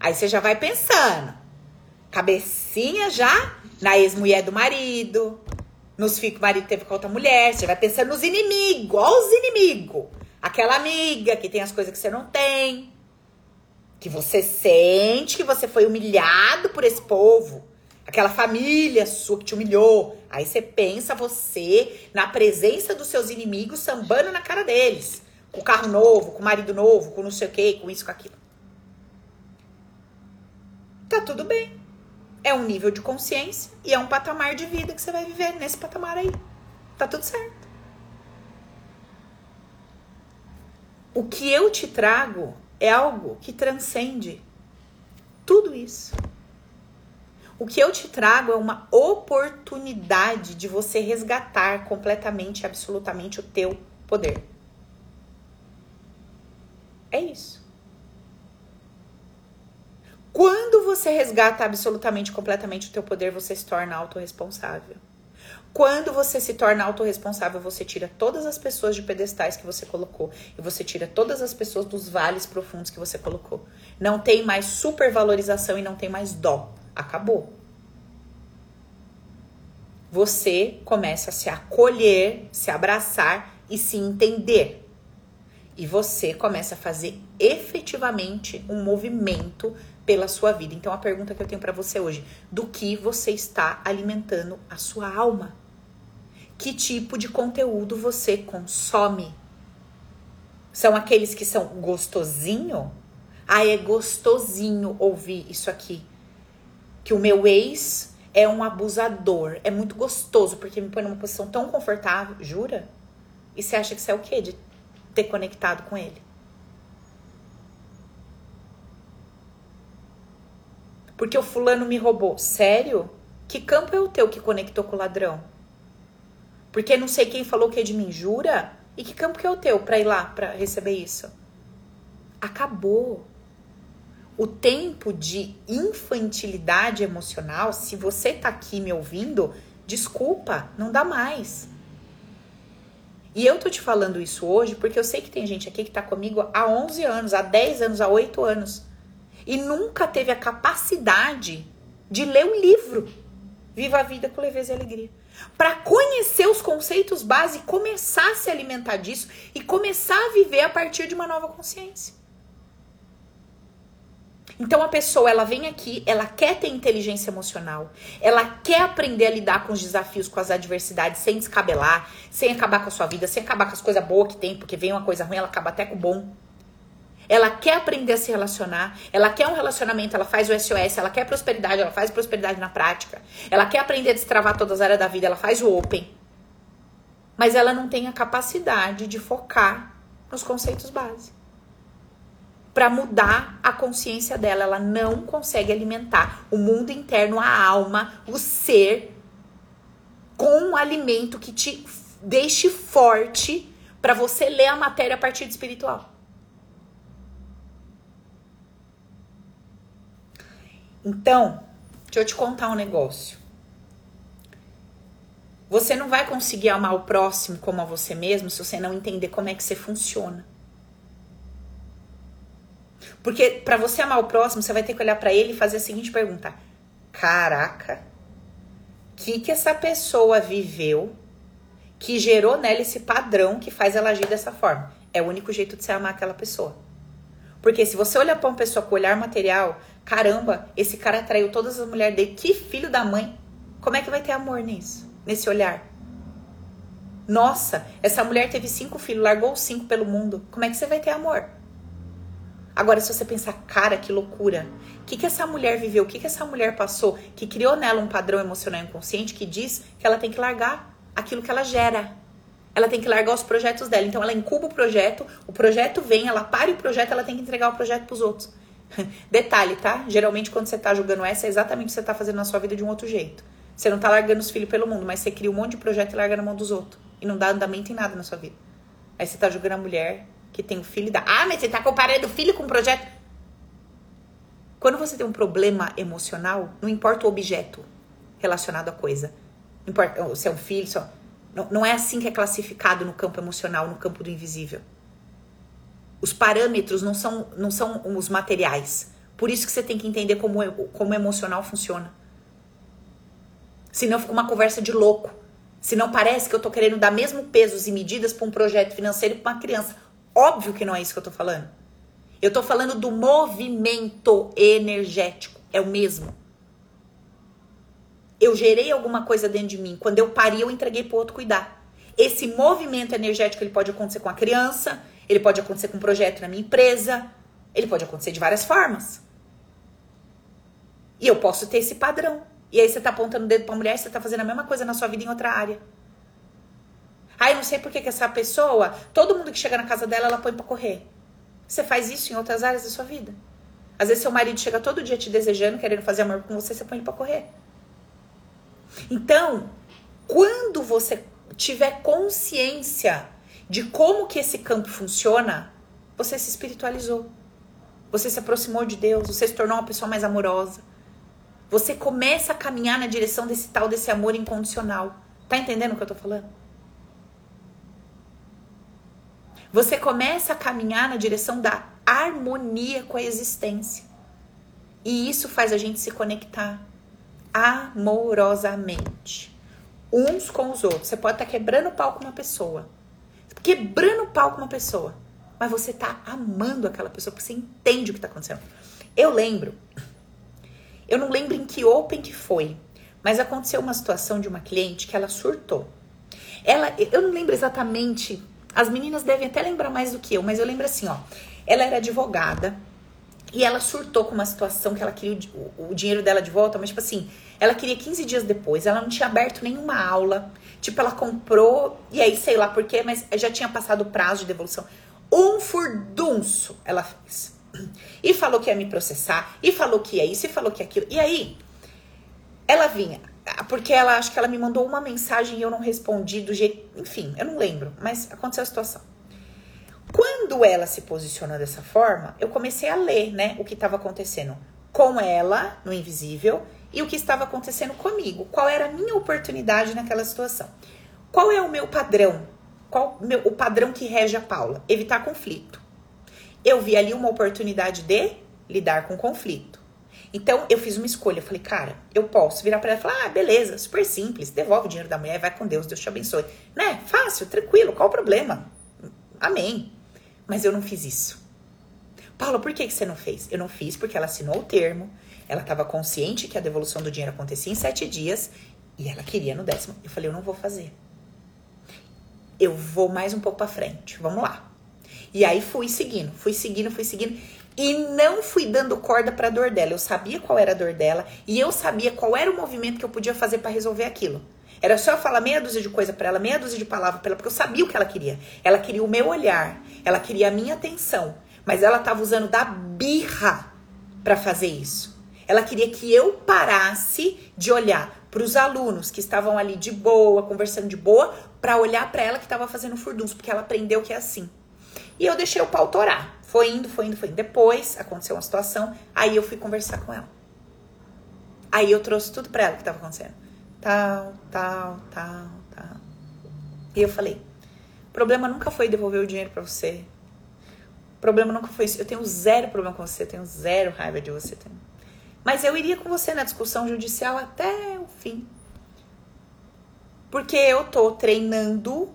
Aí você já vai pensando. Cabecinha já na ex-mulher do marido, nos que o marido teve com outra mulher. Você vai pensando nos inimigos, ó os inimigos. Aquela amiga que tem as coisas que você não tem. Que você sente que você foi humilhado por esse povo aquela família sua que te humilhou. Aí você pensa você na presença dos seus inimigos sambando na cara deles. Com carro novo, com marido novo, com não sei o que, com isso, com aquilo. Tá tudo bem. É um nível de consciência e é um patamar de vida que você vai viver nesse patamar aí. Tá tudo certo. O que eu te trago é algo que transcende tudo isso. O que eu te trago é uma oportunidade de você resgatar completamente, absolutamente o teu poder. É isso. Quando você resgata absolutamente, completamente o teu poder, você se torna autorresponsável. Quando você se torna autorresponsável, você tira todas as pessoas de pedestais que você colocou e você tira todas as pessoas dos vales profundos que você colocou. Não tem mais supervalorização e não tem mais dó acabou. Você começa a se acolher, se abraçar e se entender. E você começa a fazer efetivamente um movimento pela sua vida. Então a pergunta que eu tenho para você hoje, do que você está alimentando a sua alma? Que tipo de conteúdo você consome? São aqueles que são gostosinho? Ah, é gostosinho ouvir isso aqui que o meu ex é um abusador. É muito gostoso, porque me põe numa posição tão confortável. Jura? E você acha que isso é o quê? De ter conectado com ele? Porque o fulano me roubou. Sério? Que campo é o teu que conectou com o ladrão? Porque não sei quem falou que é de mim. Jura? E que campo que é o teu pra ir lá pra receber isso? Acabou o tempo de infantilidade emocional, se você tá aqui me ouvindo, desculpa, não dá mais. E eu tô te falando isso hoje porque eu sei que tem gente aqui que tá comigo há 11 anos, há 10 anos, há 8 anos e nunca teve a capacidade de ler um livro. Viva a vida com leveza e alegria. Para conhecer os conceitos básicos e começar a se alimentar disso e começar a viver a partir de uma nova consciência. Então a pessoa, ela vem aqui, ela quer ter inteligência emocional, ela quer aprender a lidar com os desafios, com as adversidades, sem descabelar, sem acabar com a sua vida, sem acabar com as coisas boas que tem, porque vem uma coisa ruim, ela acaba até com o bom. Ela quer aprender a se relacionar, ela quer um relacionamento, ela faz o SOS, ela quer prosperidade, ela faz prosperidade na prática. Ela quer aprender a destravar todas as áreas da vida, ela faz o Open. Mas ela não tem a capacidade de focar nos conceitos básicos para mudar a consciência dela. Ela não consegue alimentar o mundo interno, a alma, o ser com um alimento que te deixe forte para você ler a matéria a partir do espiritual. Então, deixa eu te contar um negócio. Você não vai conseguir amar o próximo como a você mesmo se você não entender como é que você funciona. Porque para você amar o próximo, você vai ter que olhar para ele e fazer a seguinte pergunta: Caraca, que que essa pessoa viveu que gerou nela esse padrão que faz ela agir dessa forma? É o único jeito de você amar aquela pessoa. Porque se você olhar para uma pessoa com olhar material, caramba, esse cara atraiu todas as mulheres dele, que filho da mãe. Como é que vai ter amor nisso? Nesse olhar? Nossa, essa mulher teve cinco filhos, largou cinco pelo mundo. Como é que você vai ter amor? Agora, se você pensar, cara, que loucura. O que, que essa mulher viveu? O que, que essa mulher passou? Que criou nela um padrão emocional inconsciente que diz que ela tem que largar aquilo que ela gera. Ela tem que largar os projetos dela. Então, ela incuba o projeto, o projeto vem, ela para o projeto, ela tem que entregar o projeto para os outros. Detalhe, tá? Geralmente, quando você tá julgando essa, é exatamente o que você tá fazendo na sua vida de um outro jeito. Você não tá largando os filhos pelo mundo, mas você cria um monte de projeto e larga na mão dos outros. E não dá andamento em nada na sua vida. Aí você tá julgando a mulher, que tem o filho da. Ah, mas você tá comparando o filho com o projeto. Quando você tem um problema emocional, não importa o objeto relacionado à coisa. Importa se é um filho, só. Não, não é assim que é classificado no campo emocional, no campo do invisível. Os parâmetros não são, não são os materiais. Por isso que você tem que entender como, como emocional funciona. Senão fica uma conversa de louco. Senão parece que eu tô querendo dar mesmo pesos e medidas para um projeto financeiro para uma criança. Óbvio que não é isso que eu tô falando. Eu tô falando do movimento energético. É o mesmo. Eu gerei alguma coisa dentro de mim. Quando eu parei, eu entreguei pro outro cuidar. Esse movimento energético ele pode acontecer com a criança, ele pode acontecer com um projeto na minha empresa, ele pode acontecer de várias formas. E eu posso ter esse padrão. E aí você tá apontando o dedo pra mulher, você tá fazendo a mesma coisa na sua vida em outra área. Ah, eu não sei por que, que essa pessoa, todo mundo que chega na casa dela, ela põe pra correr. Você faz isso em outras áreas da sua vida. Às vezes seu marido chega todo dia te desejando, querendo fazer amor com você, você põe ele pra correr. Então, quando você tiver consciência de como que esse campo funciona, você se espiritualizou. Você se aproximou de Deus, você se tornou uma pessoa mais amorosa. Você começa a caminhar na direção desse tal desse amor incondicional. Tá entendendo o que eu tô falando? Você começa a caminhar na direção da harmonia com a existência. E isso faz a gente se conectar amorosamente uns com os outros. Você pode estar tá quebrando o pau com uma pessoa, quebrando o pau com uma pessoa, mas você está amando aquela pessoa porque você entende o que está acontecendo. Eu lembro, eu não lembro em que open que foi, mas aconteceu uma situação de uma cliente que ela surtou. Ela, eu não lembro exatamente as meninas devem até lembrar mais do que eu, mas eu lembro assim, ó. Ela era advogada, E ela surtou com uma situação que ela queria o, o, dinheiro dela de volta, mas tipo assim, ela queria 15 dias depois, ela não tinha aberto nenhuma aula. Tipo, ela comprou, e aí sei lá porquê, mas já tinha passado o prazo de devolução. Um furdunço ela fez. E falou que ia me processar, e falou que ia isso, e falou que aquilo. E aí, ela vinha, porque ela acho que ela me mandou uma mensagem e eu não respondi do jeito. Enfim, eu não lembro, mas aconteceu a situação. Quando ela se posicionou dessa forma, eu comecei a ler, né, o que estava acontecendo com ela no invisível e o que estava acontecendo comigo. Qual era a minha oportunidade naquela situação? Qual é o meu padrão? Qual meu, o padrão que rege a Paula? Evitar conflito. Eu vi ali uma oportunidade de lidar com conflito. Então eu fiz uma escolha. Eu falei, cara, eu posso virar para ela e falar: ah, beleza, super simples, devolve o dinheiro da mulher, vai com Deus, Deus te abençoe. Né? Fácil, tranquilo, qual o problema? Amém. Mas eu não fiz isso. Paula, por que, que você não fez? Eu não fiz porque ela assinou o termo, ela estava consciente que a devolução do dinheiro acontecia em sete dias e ela queria no décimo. Eu falei, eu não vou fazer. Eu vou mais um pouco para frente. Vamos lá. E aí fui seguindo, fui seguindo, fui seguindo. E não fui dando corda para a dor dela. Eu sabia qual era a dor dela e eu sabia qual era o movimento que eu podia fazer para resolver aquilo. Era só eu falar meia dúzia de coisa para ela, meia dúzia de palavras para ela, porque eu sabia o que ela queria. Ela queria o meu olhar, ela queria a minha atenção, mas ela estava usando da birra para fazer isso. Ela queria que eu parasse de olhar para os alunos que estavam ali de boa, conversando de boa, para olhar para ela que estava fazendo furdunço, porque ela aprendeu que é assim. E eu deixei o pau torar. Foi indo, foi indo, foi indo. Depois aconteceu uma situação, aí eu fui conversar com ela. Aí eu trouxe tudo para ela que estava acontecendo. Tal, tal, tal, tal. E eu falei: o problema nunca foi devolver o dinheiro para você. O problema nunca foi isso. Eu tenho zero problema com você, eu tenho zero raiva de você. Mas eu iria com você na discussão judicial até o fim. Porque eu tô treinando,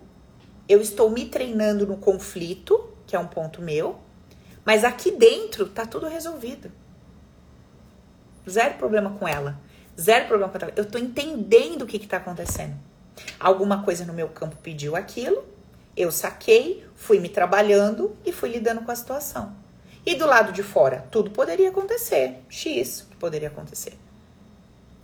eu estou me treinando no conflito, que é um ponto meu, mas aqui dentro tá tudo resolvido. Zero problema com ela. Zero problema com ela. Eu tô entendendo o que que tá acontecendo. Alguma coisa no meu campo pediu aquilo, eu saquei, fui me trabalhando e fui lidando com a situação. E do lado de fora, tudo poderia acontecer. X que poderia acontecer.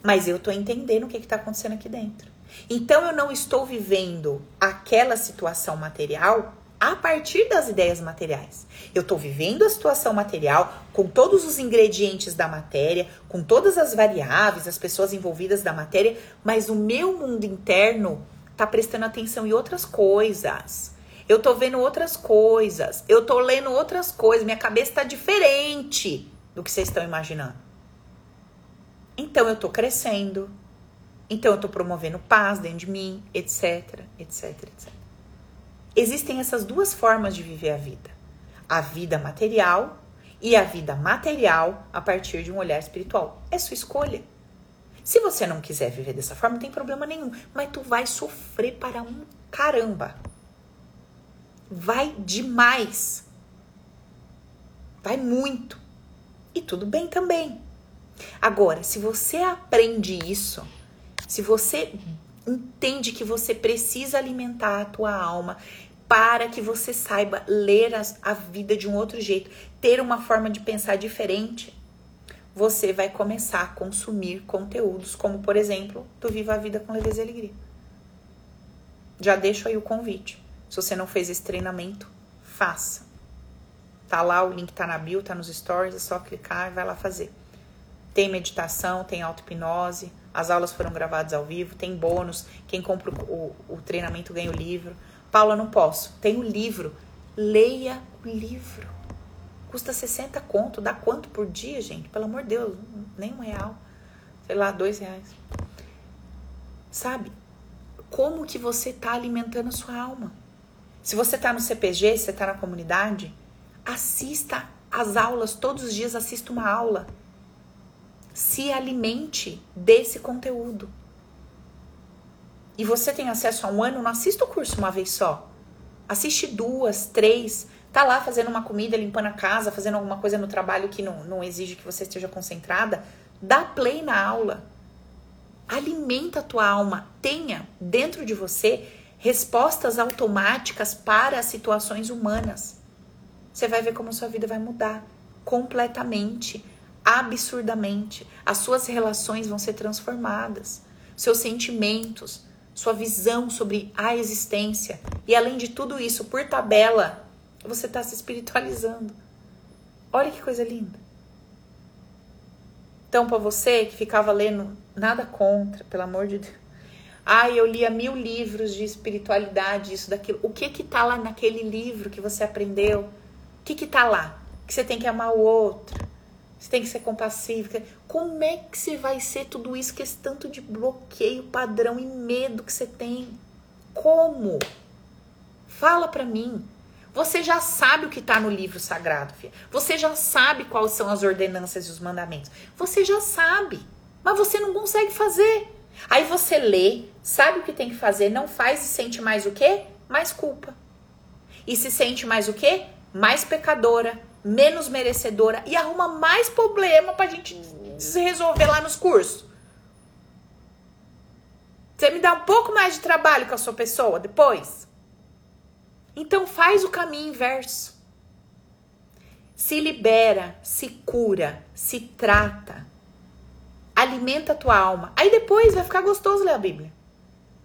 Mas eu tô entendendo o que está acontecendo aqui dentro. Então eu não estou vivendo aquela situação material a partir das ideias materiais. Eu estou vivendo a situação material com todos os ingredientes da matéria, com todas as variáveis, as pessoas envolvidas da matéria, mas o meu mundo interno está prestando atenção em outras coisas. Eu tô vendo outras coisas. Eu tô lendo outras coisas. Minha cabeça tá diferente do que vocês estão imaginando. Então eu tô crescendo. Então eu tô promovendo paz dentro de mim, etc, etc, etc. Existem essas duas formas de viver a vida: a vida material e a vida material a partir de um olhar espiritual. É sua escolha. Se você não quiser viver dessa forma, não tem problema nenhum, mas tu vai sofrer para um caramba vai demais. Vai muito. E tudo bem também. Agora, se você aprende isso, se você entende que você precisa alimentar a tua alma para que você saiba ler a, a vida de um outro jeito, ter uma forma de pensar diferente, você vai começar a consumir conteúdos como, por exemplo, do Viva a Vida com Leveza e Alegria. Já deixo aí o convite. Se você não fez esse treinamento, faça. Tá lá, o link tá na bio, tá nos stories, é só clicar e vai lá fazer. Tem meditação, tem auto-hipnose, as aulas foram gravadas ao vivo, tem bônus. Quem compra o, o, o treinamento ganha o livro. Paula, não posso. Tem o livro. Leia o livro. Custa 60 conto. Dá quanto por dia, gente? Pelo amor de Deus, nem um real. Sei lá, dois reais. Sabe? Como que você tá alimentando a sua alma? Se você está no CPG, se você está na comunidade, assista as aulas, todos os dias assista uma aula. Se alimente desse conteúdo. E você tem acesso a um ano, não assista o curso uma vez só. Assiste duas, três. Tá lá fazendo uma comida, limpando a casa, fazendo alguma coisa no trabalho que não, não exige que você esteja concentrada. Dá play na aula. Alimenta a tua alma. Tenha dentro de você respostas automáticas para as situações humanas. Você vai ver como sua vida vai mudar completamente, absurdamente. As suas relações vão ser transformadas, seus sentimentos, sua visão sobre a existência. E além de tudo isso, por tabela, você está se espiritualizando. Olha que coisa linda. Então, para você que ficava lendo nada contra, pelo amor de Deus. Ai, eu lia mil livros de espiritualidade, isso, daquilo. O que que tá lá naquele livro que você aprendeu? O que que tá lá? Que você tem que amar o outro, você tem que ser compassivo. Como é que você vai ser tudo isso que esse tanto de bloqueio, padrão e medo que você tem? Como? Fala para mim. Você já sabe o que está no livro sagrado, filha. Você já sabe quais são as ordenanças e os mandamentos. Você já sabe, mas você não consegue fazer. Aí você lê, sabe o que tem que fazer, não faz e sente mais o quê? Mais culpa. E se sente mais o quê? Mais pecadora, menos merecedora e arruma mais problema pra gente resolver lá nos cursos. Você me dá um pouco mais de trabalho com a sua pessoa depois? Então faz o caminho inverso. Se libera, se cura, se trata. Alimenta a tua alma. Aí depois vai ficar gostoso ler a Bíblia.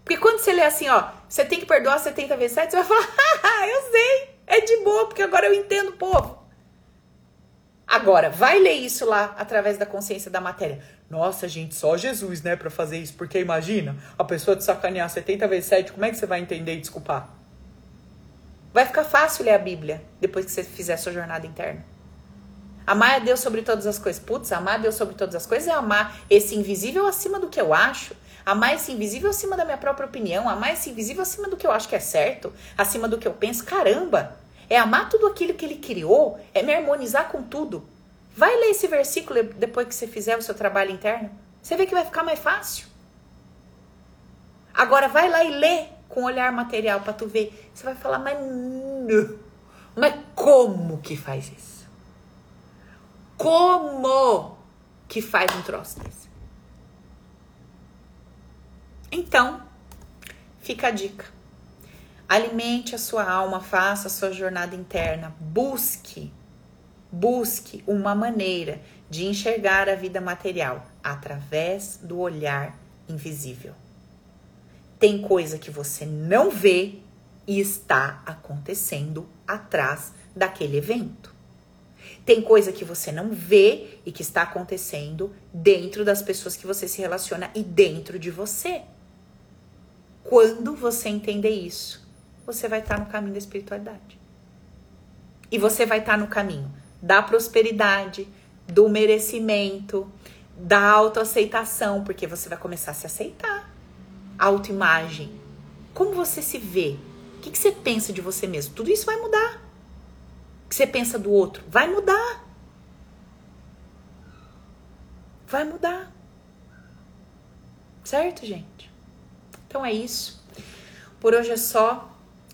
Porque quando você lê assim, ó, você tem que perdoar 70 vezes 7, você vai falar, ah, eu sei, é de boa, porque agora eu entendo o povo. Agora, vai ler isso lá através da consciência da matéria. Nossa, gente, só Jesus, né, para fazer isso. Porque imagina, a pessoa te sacanear 70 vezes 7, como é que você vai entender e desculpar? Vai ficar fácil ler a Bíblia depois que você fizer a sua jornada interna. Amar a Deus sobre todas as coisas. Putz, amar a Deus sobre todas as coisas é amar esse invisível acima do que eu acho. Amar esse invisível acima da minha própria opinião. Amar esse invisível acima do que eu acho que é certo. Acima do que eu penso. Caramba! É amar tudo aquilo que ele criou. É me harmonizar com tudo. Vai ler esse versículo depois que você fizer o seu trabalho interno. Você vê que vai ficar mais fácil. Agora vai lá e lê com olhar material para tu ver. Você vai falar, mas não. Mas como que faz isso? Como que faz um troço desse? Então, fica a dica. Alimente a sua alma, faça a sua jornada interna, busque, busque uma maneira de enxergar a vida material através do olhar invisível. Tem coisa que você não vê e está acontecendo atrás daquele evento. Tem coisa que você não vê e que está acontecendo dentro das pessoas que você se relaciona e dentro de você. Quando você entender isso, você vai estar no caminho da espiritualidade. E você vai estar no caminho da prosperidade, do merecimento, da autoaceitação, porque você vai começar a se aceitar autoimagem. Como você se vê? O que, que você pensa de você mesmo? Tudo isso vai mudar. O que você pensa do outro? Vai mudar. Vai mudar. Certo, gente? Então é isso. Por hoje é só.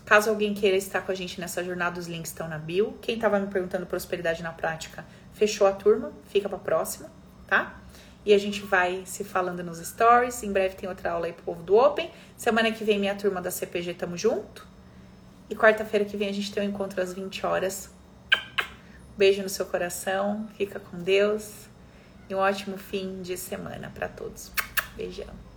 Caso alguém queira estar com a gente nessa jornada, os links estão na bio. Quem estava me perguntando prosperidade na prática, fechou a turma, fica para próxima, tá? E a gente vai se falando nos stories. Em breve tem outra aula aí pro povo do Open. Semana que vem, minha turma da CPG, tamo junto. E quarta-feira que vem a gente tem um encontro às 20 horas. Beijo no seu coração. Fica com Deus. E um ótimo fim de semana para todos. Beijão.